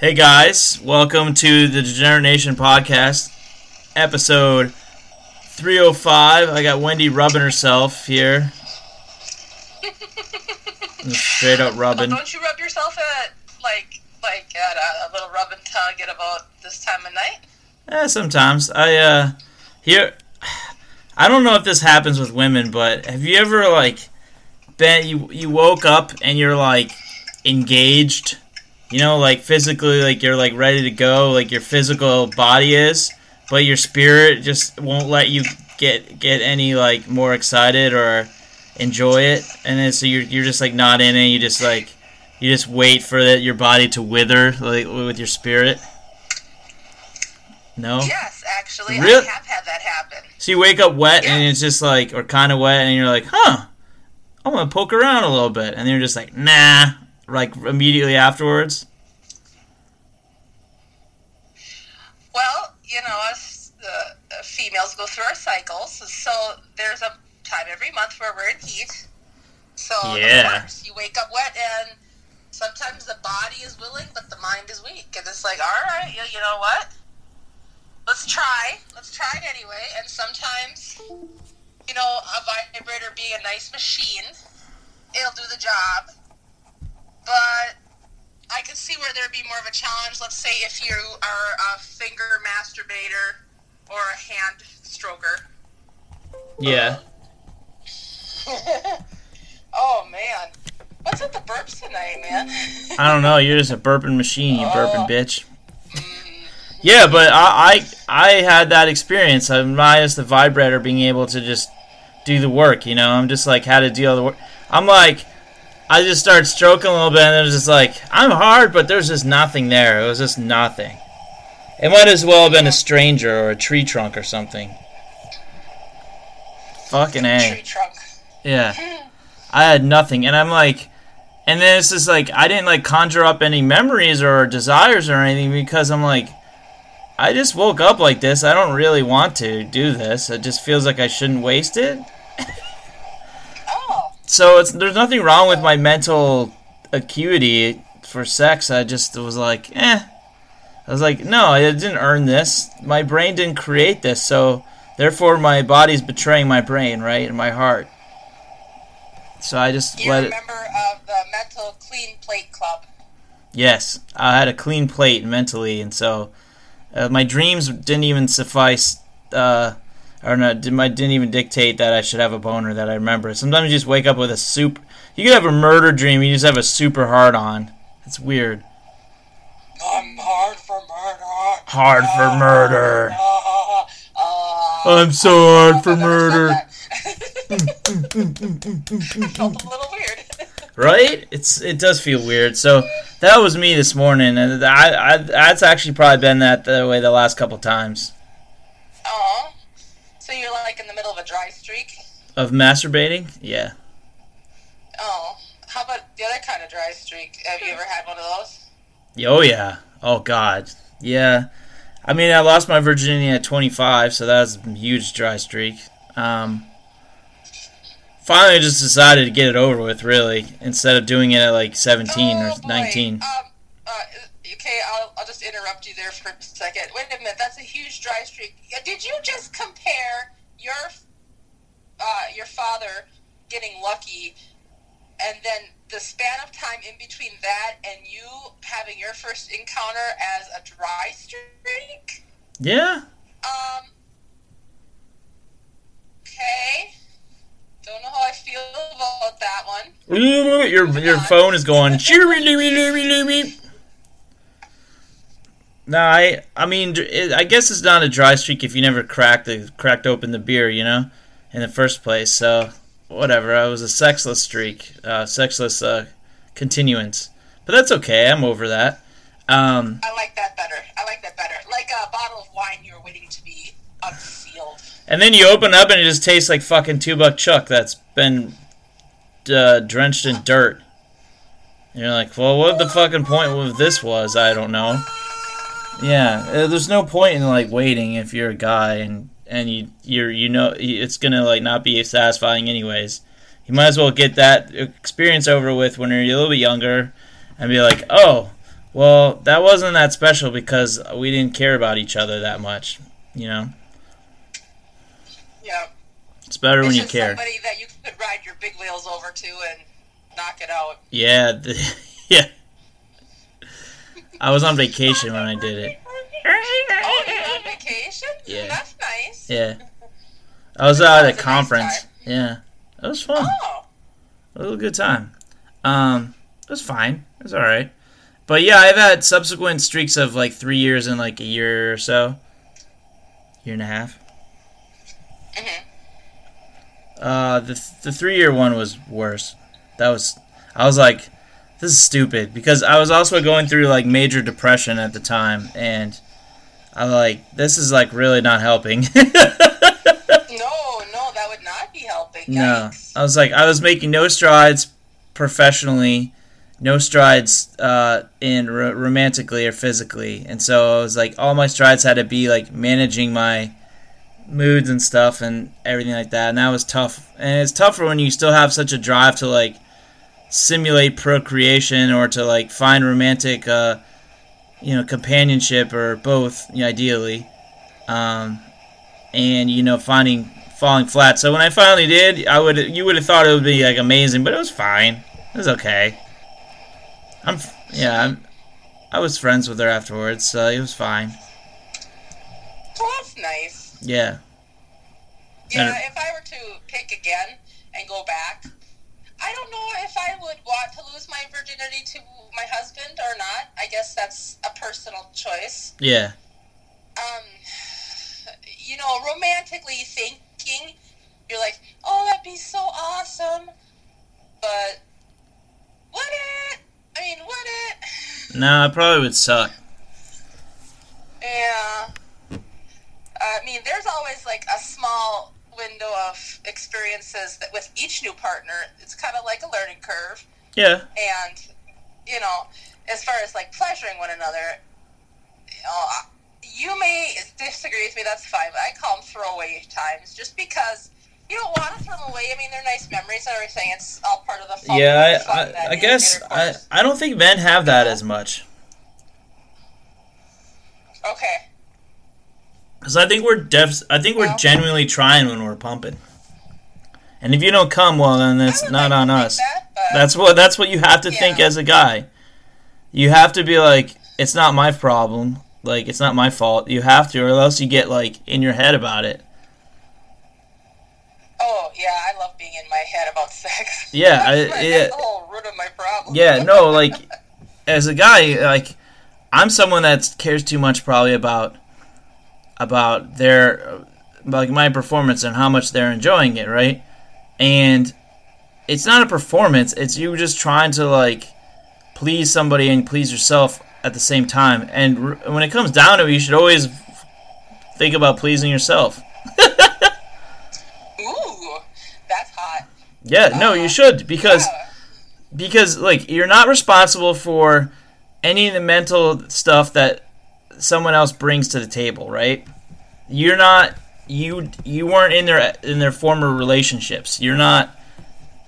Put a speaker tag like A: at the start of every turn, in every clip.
A: Hey guys, welcome to the Degenerate Nation podcast, episode 305. I got Wendy rubbing herself here. Straight up rubbing.
B: don't you rub yourself at like like at a, a little rub and tug at about this time of night?
A: Eh, sometimes. I, uh, here, I don't know if this happens with women, but have you ever, like, been, you, you woke up and you're, like, engaged? You know, like, physically, like, you're, like, ready to go, like, your physical body is, but your spirit just won't let you get, get any, like, more excited or enjoy it, and then so you're, you're just, like, not in it, you just, like, you just wait for the, your body to wither, like, with your spirit? No?
B: Yes, actually,
A: Really?
B: I have had that happen.
A: So you wake up wet and it's just like, or kind of wet, and you're like, huh, I'm gonna poke around a little bit, and then you're just like, nah, like immediately afterwards.
B: Well, you know, us uh, females go through our cycles, so there's a time every month where we're in heat. So
A: Yeah.
B: of course, you wake up wet, and sometimes the body is willing, but the mind is weak, and it's like, all right, you, you know what? Let's try. Let's try it anyway. And sometimes, you know, a vibrator being a nice machine, it'll do the job. But I could see where there'd be more of a challenge. Let's say if you are a finger masturbator or a hand stroker.
A: Yeah.
B: oh man, what's with the burps tonight, man?
A: I don't know. You're just a burping machine, you burping
B: Oh.
A: bitch. Mm-hmm. Yeah, but I, I I had that experience. I'm minus the vibrator being able to just do the work. You know, I'm just like how to do all the work. I'm like, I just start stroking a little bit, and it was just like I'm hard, but there's just nothing there. It was just nothing. It might as well have been a stranger or a tree trunk or something. Fucking a.
B: Tree trunk.
A: Yeah. I had nothing. And I'm like, and then it's just like, I didn't like conjure up any memories or desires or anything because I'm like, I just woke up like this. I don't really want to do this. It just feels like I shouldn't waste it. So it's there's nothing wrong with my mental acuity for sex. I just was like, eh. I was like, no, I didn't earn this. My brain didn't create this. So therefore, my body's betraying my brain, right, and my heart. So I just
B: you're
A: let
B: a
A: it.
B: member of the Mental Clean Plate Club.
A: Yes, I had a clean plate mentally, and so uh, my dreams didn't even suffice. Uh, or not, did my didn't even dictate that I should have a boner that I remember. Sometimes you just wake up with a soup. You could have a murder dream. You just have a super hard on. It's weird.
B: I'm hard for murder.
A: Hard for murder.
B: Uh, uh,
A: I'm so hard for
B: I've never said
A: murder.
B: Felt a little weird.
A: Right? It's it does feel weird. So that was me this morning, and I, I that's actually probably been that the way the last couple times
B: Oh, so you're like in the middle of a dry streak.
A: of masturbating. Yeah.
B: Oh, how about the other kind of dry streak? Have you ever had one of those?
A: Oh yeah. Oh god. Yeah. I mean, I lost my virginity at 25, so that was a huge dry streak. Um, finally, I just decided to get it over with, really, instead of doing it at like 17
B: oh,
A: or
B: boy.
A: 19.
B: Um, I'll, just interrupt you there for a second. Wait a minute, that's a huge dry streak. Did you just compare your uh, your father getting lucky, and then the span of time in between that and you having your first encounter as a dry streak?
A: Yeah.
B: Um. Okay. Don't know how I feel about that one.
A: Your your phone is going. No, I I mean it, I guess it's not a dry streak if you never cracked the cracked open the beer, you know, in the first place. So whatever, I was a sexless streak, uh, sexless uh, continuance. But that's okay. I'm over that. Um,
B: I like that better. I like that better. Like a bottle of wine you're waiting to be unsealed.
A: and then you open up and it just tastes like fucking two buck chuck that's been uh, drenched in dirt. And you're like, well, what the fucking point of this was? I don't know. Yeah, uh, there's no point in like waiting if you're a guy and and you you're you know it's gonna like not be satisfying anyways. You might as well get that experience over with when you're a little bit younger, and be like, oh, Well, that wasn't that special because we didn't care about each other that much. You know,
B: Yeah.
A: it's better
B: It's
A: when you care.
B: somebody that you could ride your big wheels over to and knock it out.
A: Yeah, the, yeah. I was on vacation when I did it.
B: Oh, you're on vacation?
A: Yeah.
B: That's nice.
A: Yeah, I was out at a conference. Yeah, it was fun.
B: Oh.
A: It was a good time. Um, it was fine. It was all right. But yeah, I've had subsequent streaks of like three years and like a year or so, year and a half.
B: Mhm.
A: Uh, the the three year one was worse. That was I was like, this is stupid because I was also going through like major depression at the time, and I like this is like really not helping.
B: No, no, that would not be helping.
A: No, I was like, I was making no strides professionally, no strides uh, in ro- romantically or physically, and so I was like, all my strides had to be like managing my moods and stuff and everything like that, and that was tough. And it's tougher when you still have such a drive to like simulate procreation or to like find romantic, uh, you know, companionship or both, you know, ideally. Um, and you know finding falling flat. So when I finally did, I would you would have thought it would be like amazing, but it was fine. It was okay. I'm yeah, I'm, I was friends with her afterwards, so it was fine.
B: Well, that's nice.
A: Yeah,
B: Yeah, if I were to pick again and go back, I don't know if I would want to lose my virginity to my husband or not. I guess that's a personal choice.
A: yeah,
B: Um, you know, romantically thinking, you're like, oh, that'd be so awesome. But would it? I mean, would it?
A: no, it probably would suck.
B: Yeah. I mean, there's always like a small window of experiences that with each new partner, it's kind of like a learning curve.
A: Yeah,
B: And, you know, as far as like pleasuring one another, you know, you may disagree with me, that's fine, but I call them throwaway times just because you don't want to throw them away. I mean, they're nice memories and everything. It's all part of the fun.
A: yeah. I, I, I guess I, I don't think men have that as much
B: Okay.
A: Because I think we're def- I think we're
B: Well-
A: genuinely trying when we're pumping. And if you don't come, well, then that's not
B: like
A: on us.
B: That,
A: That's what that's what you have to think as a guy. You have to be like, it's not my problem. Like it's not my fault. You have to, or else you get like in your head about it.
B: Oh yeah, I love being in my head about sex.
A: Yeah, I- yeah.
B: the whole root of my problem.
A: Yeah, no, like as a guy, like I'm someone that cares too much probably about about their like my performance and how much they're enjoying it, right? And it's not a performance; it's you just trying to like please somebody and please yourself at the same time. And r- when it comes down to it, you should always think about pleasing yourself.
B: Ooh, that's hot.
A: Yeah, no, you uh, should because
B: Yeah.
A: because like you're not responsible for any of the mental stuff that someone else brings to the table, right? You're not you you weren't in their in their former relationships. You're not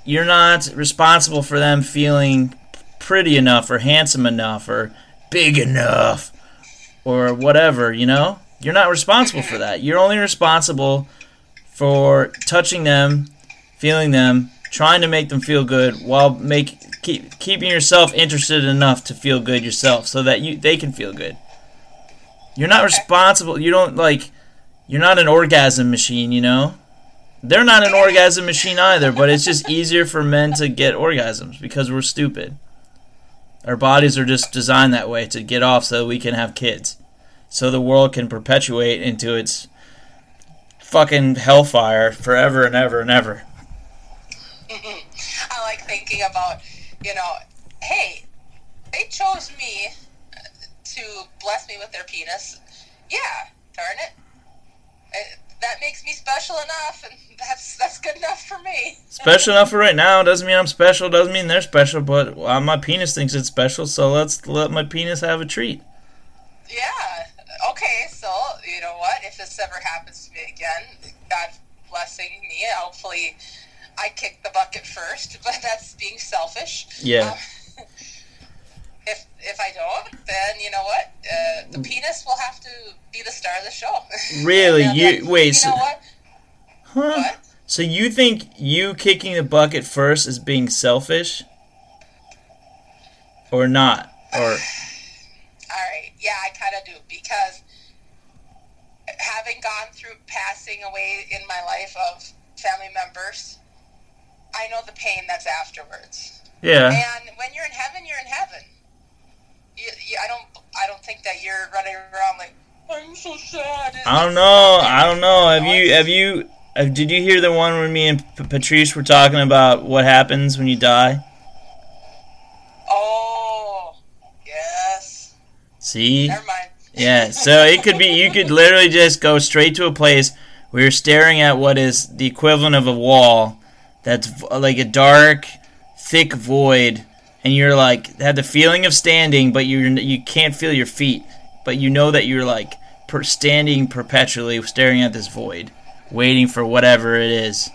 A: you're not responsible for them feeling pretty enough or handsome enough or big enough or whatever, you know? You're not responsible for that. You're only responsible for touching them, feeling them, trying to make them feel good while make keep, keeping yourself interested enough to feel good yourself so that you they can feel good. You're not responsible. You don't like you're not an orgasm machine, you know? They're not an orgasm machine either, but it's just easier for men to get orgasms because we're stupid. Our bodies are just designed that way to get off so we can have kids. So the world can perpetuate into its fucking hellfire forever and ever and ever.
B: I like thinking about, you know, hey, they chose me to bless me with their penis. Yeah, darn it. Uh, That makes me special enough, and that's that's good enough for me.
A: Special enough for right now doesn't mean I'm special. Doesn't mean they're special. But uh, my penis thinks it's special, so let's let my penis have a treat.
B: Yeah. Okay, so you know what? If this ever happens to me again, God blessing me. Hopefully, I kick the bucket first, but that's being selfish.
A: Yeah.
B: Um, if if I don't, then you know what? Uh, the penis will have to be the star of the show.
A: Really? You-
B: like,
A: wait,
B: You
A: so-
B: know what?
A: Huh?
B: What?
A: So you think you kicking the bucket first is being selfish? Or not? Or
B: All right. Yeah, I kind of do because having gone through passing away in my life of family members, I know the pain that's afterwards.
A: yeah.
B: And when you're in heaven, you're in heaven. You, you, I don't. I don't think that you're running around like I'm so sad.
A: I don't know. I don't know. Have you have you uh, did you hear the one when me and P- Patrice were talking about what happens when you die?
B: Oh, yes.
A: See?
B: Never mind.
A: Yeah, so it could be you could literally just go straight to a place where you're staring at what is the equivalent of a wall that's like a dark, thick void, and you're like have the feeling of standing, but you're you can't feel your feet, but you know that you're like per, standing perpetually, staring at this void, waiting for whatever it is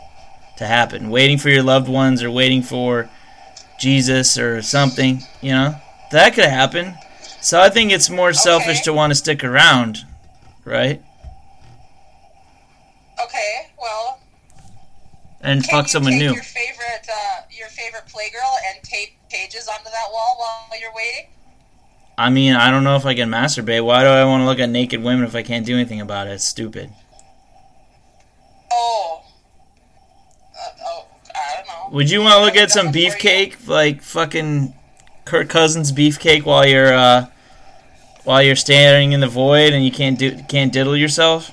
A: to happen, waiting for your loved ones or waiting for Jesus or something, you know that could happen. So I think it's more selfish
B: Okay.
A: to want to stick around, right?
B: Okay. Well,
A: And
B: can
A: fuck
B: you
A: someone
B: take
A: new.
B: your favorite uh, your favorite playgirl and tape pages onto that wall while you're waiting?
A: I mean, I don't know if I can masturbate. Why do I want to look at naked women if I can't do anything about it? It's stupid.
B: Oh. Uh, oh, I don't know.
A: Would you want to look at some beefcake, like fucking Kirk Cousins beefcake, while you're uh, while you're staring in the void and you can't do can't diddle yourself?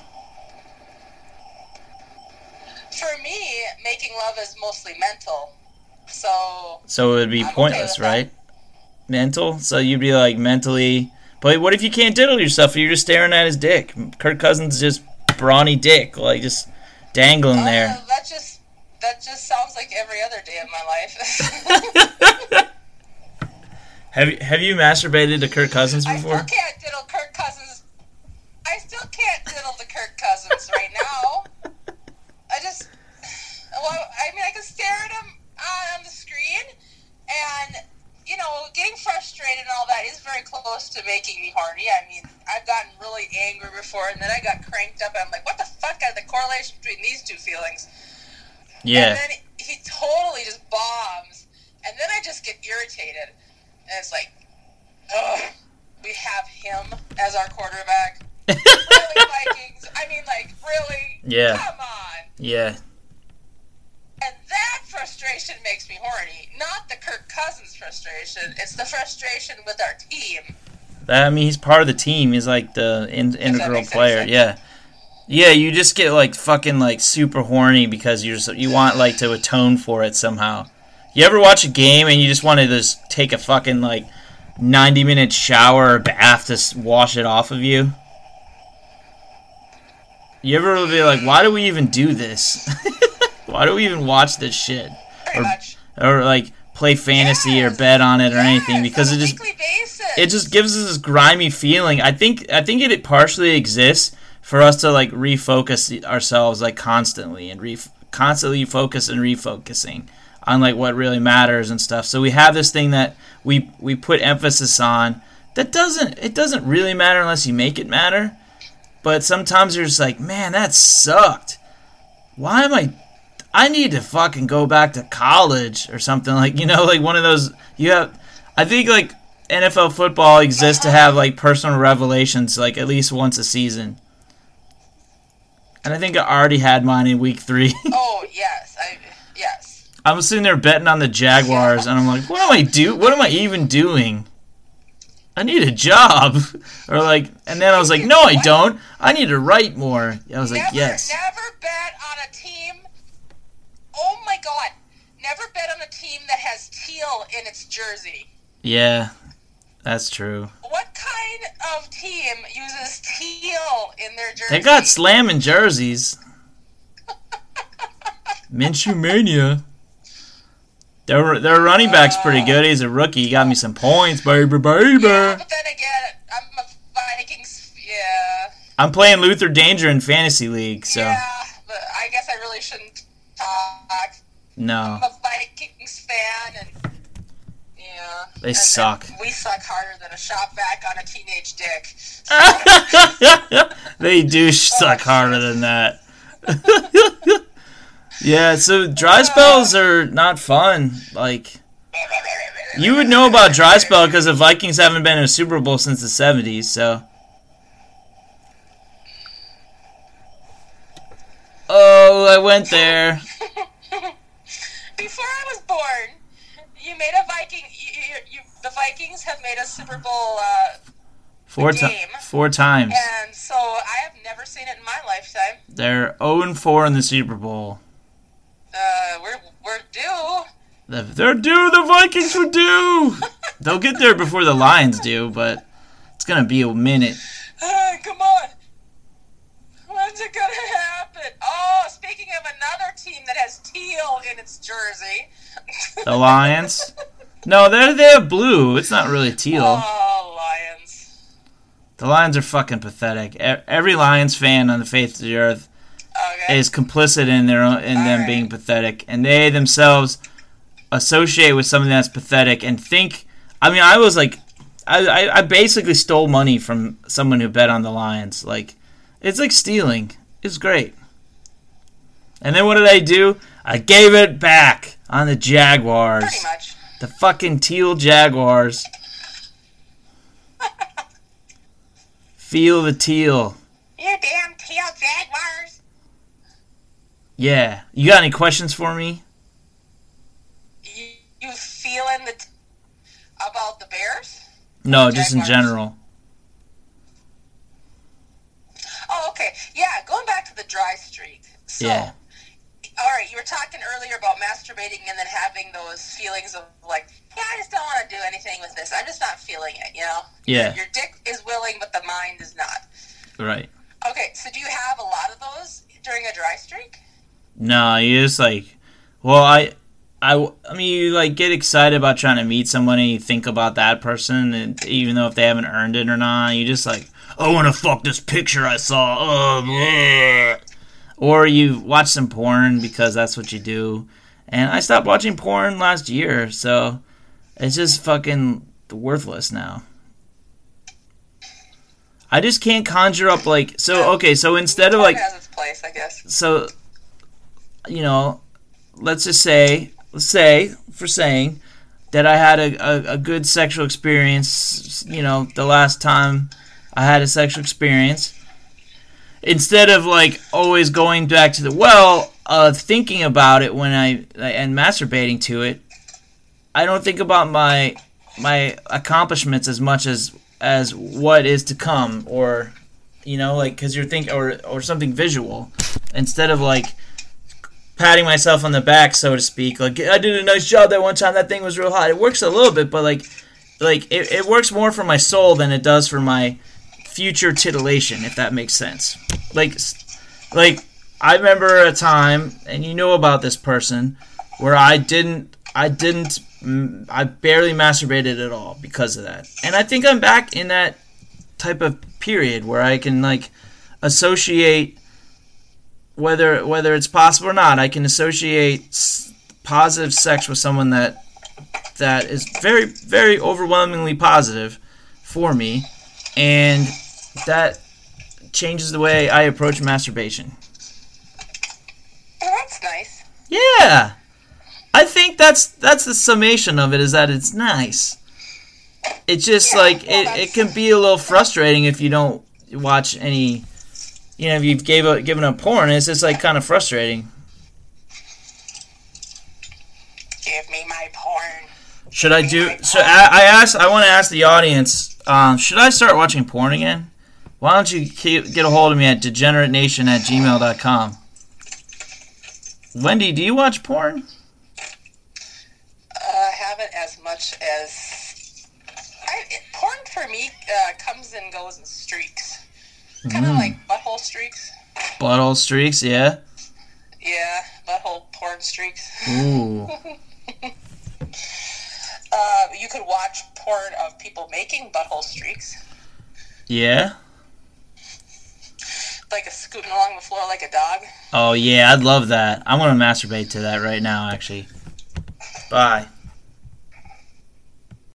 B: For me, making love is mostly mental. So
A: So it would be
B: I'm okay
A: pointless,
B: that.
A: right? Mental. So you'd be like mentally. But what if you can't diddle yourself? You're just staring at his dick. Kirk Cousins just brawny dick, like just dangling
B: uh,
A: there.
B: that just that just sounds like every other day of my life.
A: have you have you masturbated to Kirk Cousins
B: I
A: before?
B: still can't diddle know, getting frustrated and all that is very close to making me horny. I mean, I've gotten really angry before, and then I got cranked up, and I'm like, what the fuck are the correlation between these two feelings?
A: Yeah.
B: And then he totally just bombs, and then I just get irritated, and it's like, ugh, we have him as our quarterback. Really, Vikings? I mean, like, really?
A: Yeah.
B: Come on.
A: Yeah.
B: And that frustration makes me horny. Not the Kirk Cousins frustration. It's the frustration with our team.
A: That, I mean, he's part of the team. He's like the in, integral player.
B: sense.
A: Yeah. Yeah, you just get like fucking like super horny because you're just, you want like to atone for it somehow. You ever watch a game and you just want to just take a fucking like 90 minute shower or bath to wash it off of you? You ever be like, why do we even do this? why do we even watch this shit? Or- Or like play fantasy or bet on it or
B: Yes,
A: anything because it just
B: basis.
A: it just gives us this grimy feeling. I think I think it partially exists for us to like refocus ourselves like constantly and re- constantly focus and refocusing on like what really matters and stuff. So we have this thing that we we put emphasis on that doesn't it doesn't really matter unless you make it matter. But sometimes you're just like, man, that sucked. Why am I I need to fucking go back to college or something like you know like one of those you have I think like NFL football exists to have like personal revelations like at least once a season. And I think I already had mine in week 3.
B: Oh yes, I yes.
A: I was sitting there betting on the Jaguars and I'm like, what am I do what am I even doing? I need a job. Or like and then I was like, no I don't. I need to write more. I was like, yes.
B: Never bet on a team. Oh my god! Never bet on a team that in its jersey.
A: Yeah. That's true.
B: What kind of team uses teal in their jersey?
A: They got slamming jerseys. Minshew Mania. Their, their running back's pretty uh, good. He's a rookie. He got me some points, baby, baby.
B: Yeah, but then again, I'm a Vikings. Yeah.
A: I'm playing Luther Danger in Fantasy League, so
B: Yeah, but I guess I really shouldn't talk.
A: no.
B: I'm a Vikings fan, and yeah.
A: They
B: And-
A: suck.
B: and we suck harder than a shop vac on a teenage dick.
A: they do suck harder than that. yeah, so dry spells are not fun. Like you would know about dry spell because the Vikings haven't been in a Super Bowl since the '70s. So. Oh, I went there.
B: Before You made a Viking. You, you, you, the Vikings have made a Super Bowl, uh,
A: Four times.
B: Game.
A: Four times.
B: and so I have never seen it in my lifetime.
A: They're 0 and 4 in the Super Bowl.
B: Uh, we're we're due.
A: The- They're due. The Vikings are due. They'll get there before the Lions do, but it's gonna be a minute.
B: Uh, come on. When's it gonna happen? Oh, speaking of another team that has teal in its jersey.
A: The Lions. No, they're they have blue. It's not really teal.
B: Oh, Lions.
A: The Lions are fucking pathetic. Every Lions fan on the face of the earth
B: Okay.
A: is complicit in their own, in them
B: Alright.
A: being pathetic, and they themselves associate with something that's pathetic and think. I mean, I was like, I, I, I basically stole money from someone who bet on the Lions. Like, it's like stealing. It's great. And then what did I do? I gave it back on the Jaguars.
B: Pretty much.
A: The fucking teal Jaguars. Feel the teal.
B: You damn teal jaguars.
A: Yeah. You got any questions for me?
B: You, you feeling the t- about the Bears?
A: No, just in general.
B: Oh, okay. Yeah, going back to the dry streak. So,
A: Yeah.
B: All right, you were talking earlier about masturbating and then having those feelings of like, yeah, I just don't want to do anything with this. I'm just not feeling it, you know?
A: Yeah.
B: Your dick is willing, but the mind is not.
A: Right.
B: Okay, so do you have a lot of those during a dry streak?
A: No, you just like, well, I, I, I mean, you like get excited about trying to meet someone and you think about that person, and even though if they haven't earned it or not, you just like, I want to fuck this picture I saw. Oh, bleh." Or you watch some porn because that's what you do. And I stopped watching porn last year, so it's just fucking worthless now. I just can't conjure up like so. Okay, so instead of like
B: Porn has its place,
A: so you know let's just say let's say for saying that i had a, a, a good sexual experience you know the last time i had a sexual experience instead of like always going back to the well uh, thinking about it when i and masturbating to it i don't think about my my accomplishments as much as as what is to come or you know like because you're thinking or or something visual instead of like patting myself on the back, so to speak. Like I did a nice job that one time. That thing was real hot. It works a little bit, but like, like it, it works more for my soul than it does for my future titillation, if that makes sense. Like, like I remember a time, and you know about this person, where I didn't, I didn't, I barely masturbated at all because of that. And I think I'm back in that type of period where I can like associate whether whether it's possible or not, I can associate positive sex with someone that that is very very overwhelmingly positive for me, and that changes the way I approach masturbation.
B: Oh, that's nice.
A: Yeah, I think that's that's the summation of it is that it's nice. It's just
B: Yeah,
A: like
B: well,
A: it, it can be a little frustrating if you don't watch any. You know, if you've gave up, given up porn, it's just like kind of frustrating.
B: Give me my porn.
A: Should I do? So I, I asked. I want to ask the audience. Um, should I start watching porn again? Why don't you keep, get a hold of me at degeneratenation at gmail.com. Wendy, do you watch porn?
B: Uh, haven't as much as. I, it, porn for me uh, comes and goes in streaks. Kind of
A: Mm.
B: like butthole streaks.
A: Butthole streaks, yeah.
B: Yeah, butthole porn streaks.
A: Ooh.
B: Uh, you could watch porn of people making butthole streaks,
A: Yeah.
B: Like a scooting along the floor like a dog.
A: Oh yeah, I'd love that. I want to masturbate to that right now, actually. Bye.